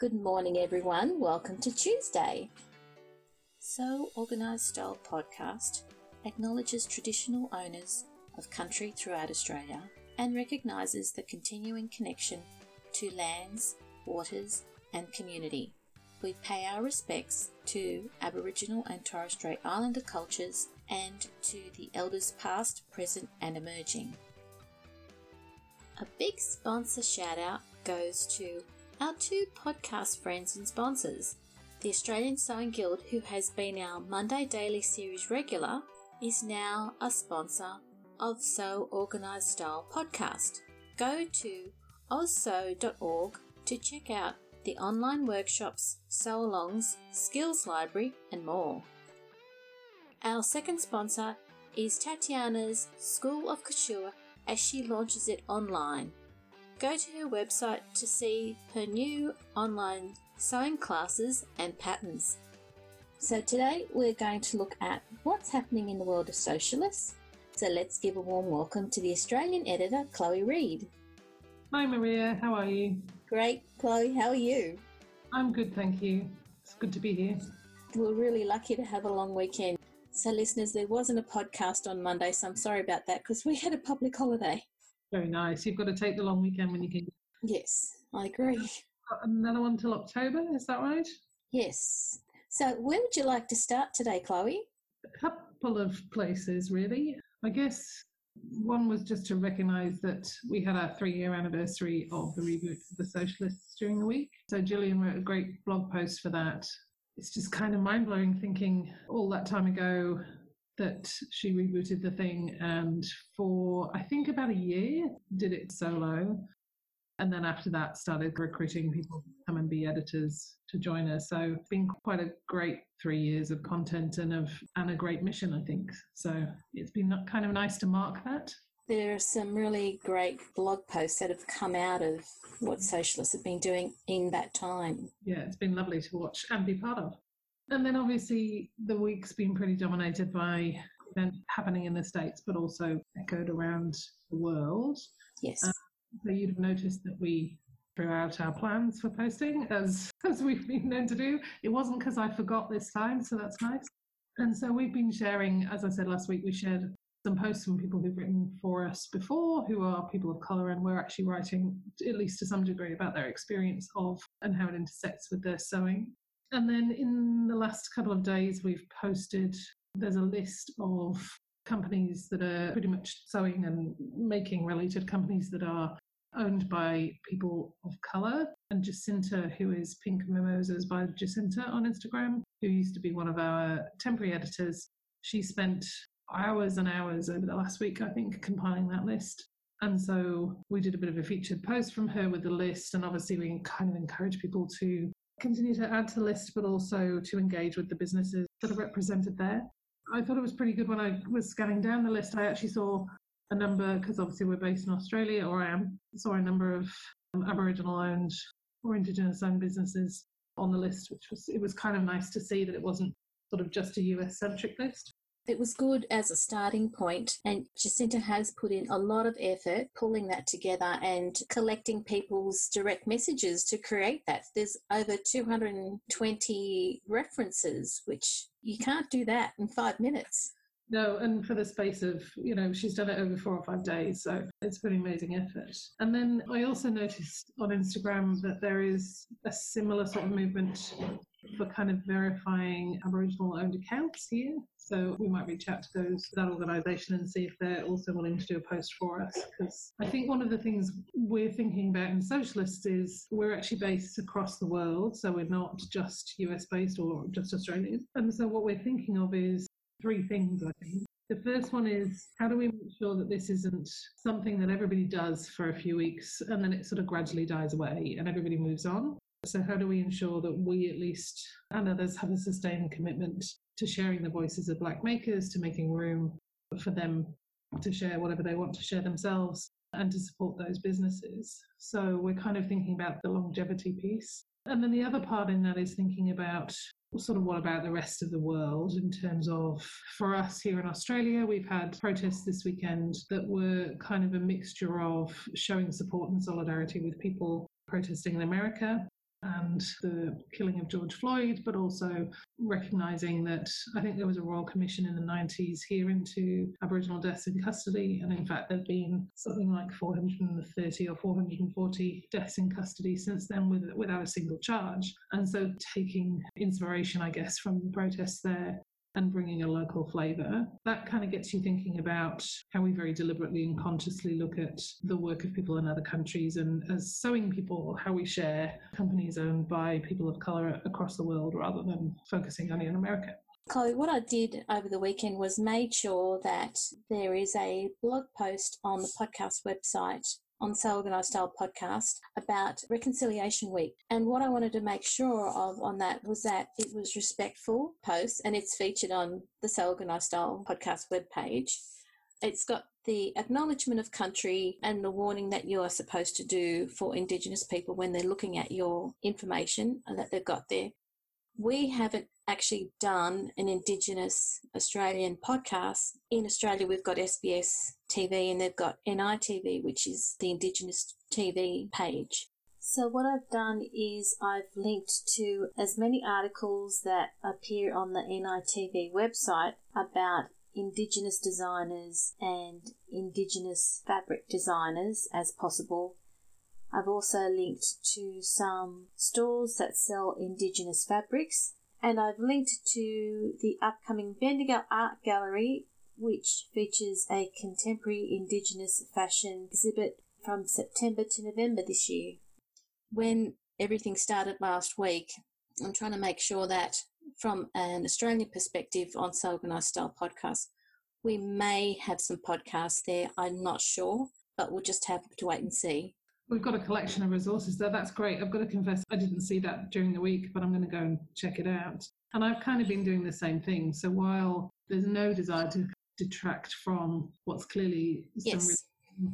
Good morning, everyone. Welcome to Tuesday. Sew Organised Style podcast acknowledges traditional owners of country throughout Australia and recognises the continuing connection to lands, waters, and community. We pay our respects to Aboriginal and Torres Strait Islander cultures and to the elders past, present, and emerging. A big sponsor shout out goes to our two podcast friends and sponsors. The Australian Sewing Guild, who has been our Monday Daily Series regular, is now a sponsor of Sew Organised Style podcast. Go to ozsew.org to check out the online workshops, sew alongs, skills library, and more. Our second sponsor is Tatiana's School of Couture as she launches it online. Go to her website to see her new online sewing classes and patterns. So, today we're going to look at what's happening in the world of Sewcialists. So, let's give a warm welcome to the Australian editor, Chloe Reid. Hi, Maria. How are you? Great, Chloe. How are you? I'm good, thank you. It's good to be here. We're really lucky to have a long weekend. So, listeners, there wasn't a podcast on Monday, so I'm sorry about that because we had a public holiday. Very nice. You've got to take the long weekend when you can. Yes, I agree. Another one till October, is that right? Yes. So, where would you like to start today, Chloe? A couple of places, really. I guess one was just to recognise that we had our three year anniversary of the reboot of the Sewcialists during the week. So, Gillian wrote a great blog post for that. It's just kind of mind blowing thinking all that time ago that she rebooted the thing and for I think about a year did it solo. And then after that started recruiting people to come and be editors to join her. So it's been quite a great three years of content and of and a great mission, I think. So it's been kind of nice to mark that. There are some really great blog posts that have come out of what mm. Sewcialists have been doing in that time. Yeah, it's been lovely to watch and be part of. And then obviously the week's been pretty dominated by events happening in the States, but also echoed around the world. Yes. Um, so you'd have noticed that we threw out our plans for posting as, as we've been known to do. It wasn't because I forgot this time, so that's nice. And so we've been sharing, as I said last week, we shared some posts from people who've written for us before, who are people of colour, and we're actually writing, at least to some degree, about their experience of and how it intersects with their sewing. And then in the last couple of days, we've posted, there's a list of companies that are pretty much sewing and making related companies that are owned by people of colour. And Jacinta, who is Pink Mimosas by Jacinta on Instagram, who used to be one of our temporary editors, she spent hours and hours over the last week, I think, compiling that list. And so we did a bit of a featured post from her with the list. And obviously, we kind of encourage people to continue to add to the list, but also to engage with the businesses that are represented there. I thought it was pretty good when I was scanning down the list. I actually saw a number, because obviously we're based in Australia, or I am, saw a number of um, Aboriginal owned or Indigenous owned businesses on the list, which was, it was kind of nice to see that it wasn't sort of just a US centric list. It was good as a starting point, and Jacinta has put in a lot of effort pulling that together and collecting people's direct messages to create that. There's over 220 references, which you can't do that in five minutes. No, and for the space of, you know, she's done it over four or five days, so it's pretty amazing effort. And then I also noticed on Instagram that there is a similar sort of movement for kind of verifying Aboriginal owned accounts here. So we might reach out to those that organisation and see if they're also willing to do a post for us. Because I think one of the things we're thinking about in Sewcialists is we're actually based across the world, so we're not just US based or just Australian. And so what we're thinking of is three things, I think. The first one is how do we make sure that this isn't something that everybody does for a few weeks and then it sort of gradually dies away and everybody moves on? So, how do we ensure that we at least and others have a sustained commitment to sharing the voices of Black makers, to making room for them to share whatever they want to share themselves and to support those businesses? So, we're kind of thinking about the longevity piece. And then the other part in that is thinking about sort of what about the rest of the world in terms of for us here in Australia, we've had protests this weekend that were kind of a mixture of showing support and solidarity with people protesting in America and the killing of George Floyd, but also recognizing that I think there was a Royal Commission in the 90s here into Aboriginal deaths in custody. And in fact, there have been something like 430 or 440 deaths in custody since then with, without a single charge. And so taking inspiration, I guess, from the protests there and bringing a local flavour. That kind of gets you thinking about how we very deliberately and consciously look at the work of people in other countries and as sewing people, how we share companies owned by people of colour across the world rather than focusing only on America. Chloe, what I did over the weekend was made sure that there is a blog post on the podcast website on Sew Organised Style podcast about Reconciliation Week. And what I wanted to make sure of on that was that it was respectful post and it's featured on the Sew Organised Style podcast webpage. It's got the acknowledgement of country and the warning that you are supposed to do for Indigenous people when they're looking at your information that they've got there. We haven't actually done an Indigenous Australian podcast. In Australia, we've got SBS TV and they've got NITV, which is the Indigenous TV page. So, what I've done is I've linked to as many articles that appear on the NITV website about Indigenous designers and Indigenous fabric designers as possible. I've also linked to some stores that sell Indigenous fabrics and I've linked to the upcoming Bendigo Art Gallery, which features a contemporary Indigenous fashion exhibit from September to November this year. When everything started last week, I'm trying to make sure that from an Australian perspective on Sew Organised Style podcast, we may have some podcasts there. I'm not sure, but we'll just have to wait and see. We've got a collection of resources there. That's great. I've got to confess, I didn't see that during the week, but I'm going to go and check it out. And I've kind of been doing the same thing. So while there's no desire to detract from what's clearly some yes.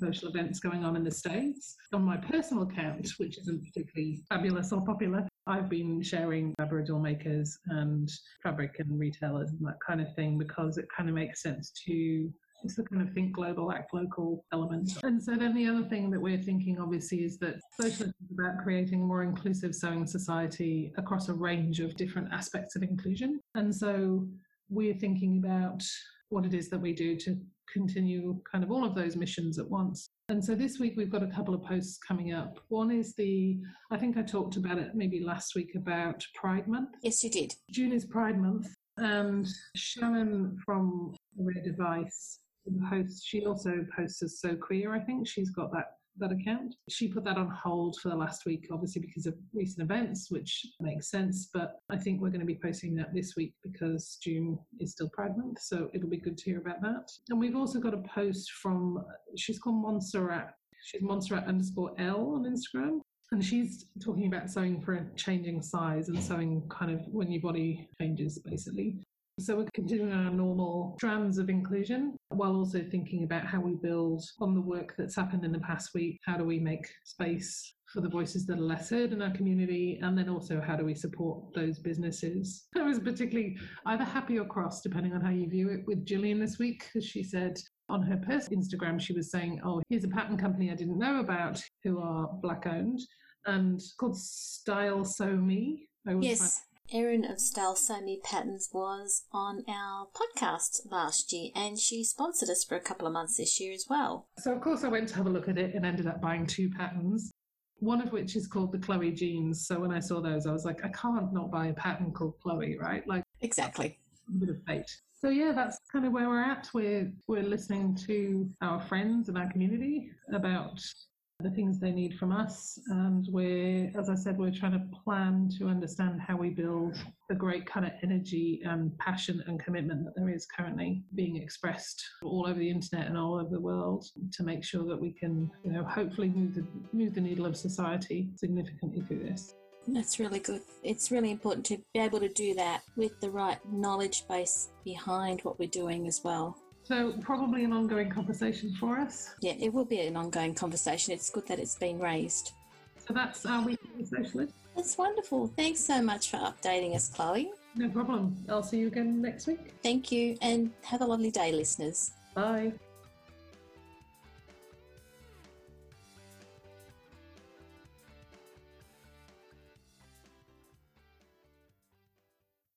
social events going on in the States, on my personal account, which isn't particularly fabulous or popular, I've been sharing Aboriginal makers and fabric and retailers and that kind of thing because it kind of makes sense to it's the kind of think global, act local element. And so then the other thing that we're thinking obviously is that socialism is about creating a more inclusive sewing society across a range of different aspects of inclusion. And so we're thinking about what it is that we do to continue kind of all of those missions at once. And so this week we've got a couple of posts coming up. One is the, I think I talked about it maybe last week about Pride Month. Yes, you did. June is Pride Month. And Shannon from Red Device host. She also posts as So Queer, I think. She's got that that account. She put that on hold for the last week, obviously because of recent events, which makes sense. But I think we're going to be posting that this week because June is still Pride Month, so it'll be good to hear about that. And we've also got a post from she's called Montserrat. She's Montserrat underscore L on Instagram. And she's talking about sewing for a changing size and sewing kind of when your body changes, basically. So we're continuing our normal strands of inclusion while also thinking about how we build on the work that's happened in the past week. How do we make space for the voices that are less heard in our community? And then also how do we support those businesses? I was particularly either happy or cross, depending on how you view it, with Gillian this week, because she said on her personal Instagram, she was saying, Oh, here's a pattern company I didn't know about who are black owned and called Style Sew Me. yes. Erin of Style Sew Patterns was on our podcast last year and she sponsored us for a couple of months this year as well. So, of course, I went to have a look at it and ended up buying two patterns, one of which is called the Chloe jeans. So, when I saw those, I was like, I can't not buy a pattern called Chloe, right? Like, exactly. A bit of fate. So yeah, that's kind of where we're at. We're we're listening to our friends and our community about the things they need from us. And we're, as I said, we're trying to plan to understand how we build the great kind of energy and passion and commitment that there is currently being expressed all over the internet and all over the world to make sure that we can, you know, hopefully move the, move the needle of society significantly through this. That's really good. It's really important to be able to do that with the right knowledge base behind what we're doing as well. So, probably an ongoing conversation for us. Yeah, it will be an ongoing conversation. It's good that it's been raised. So, that's our weekly Sewcialist. That's wonderful. Thanks so much for updating us, Chloe. No problem. I'll see you again next week. Thank you, and have a lovely day, listeners. Bye.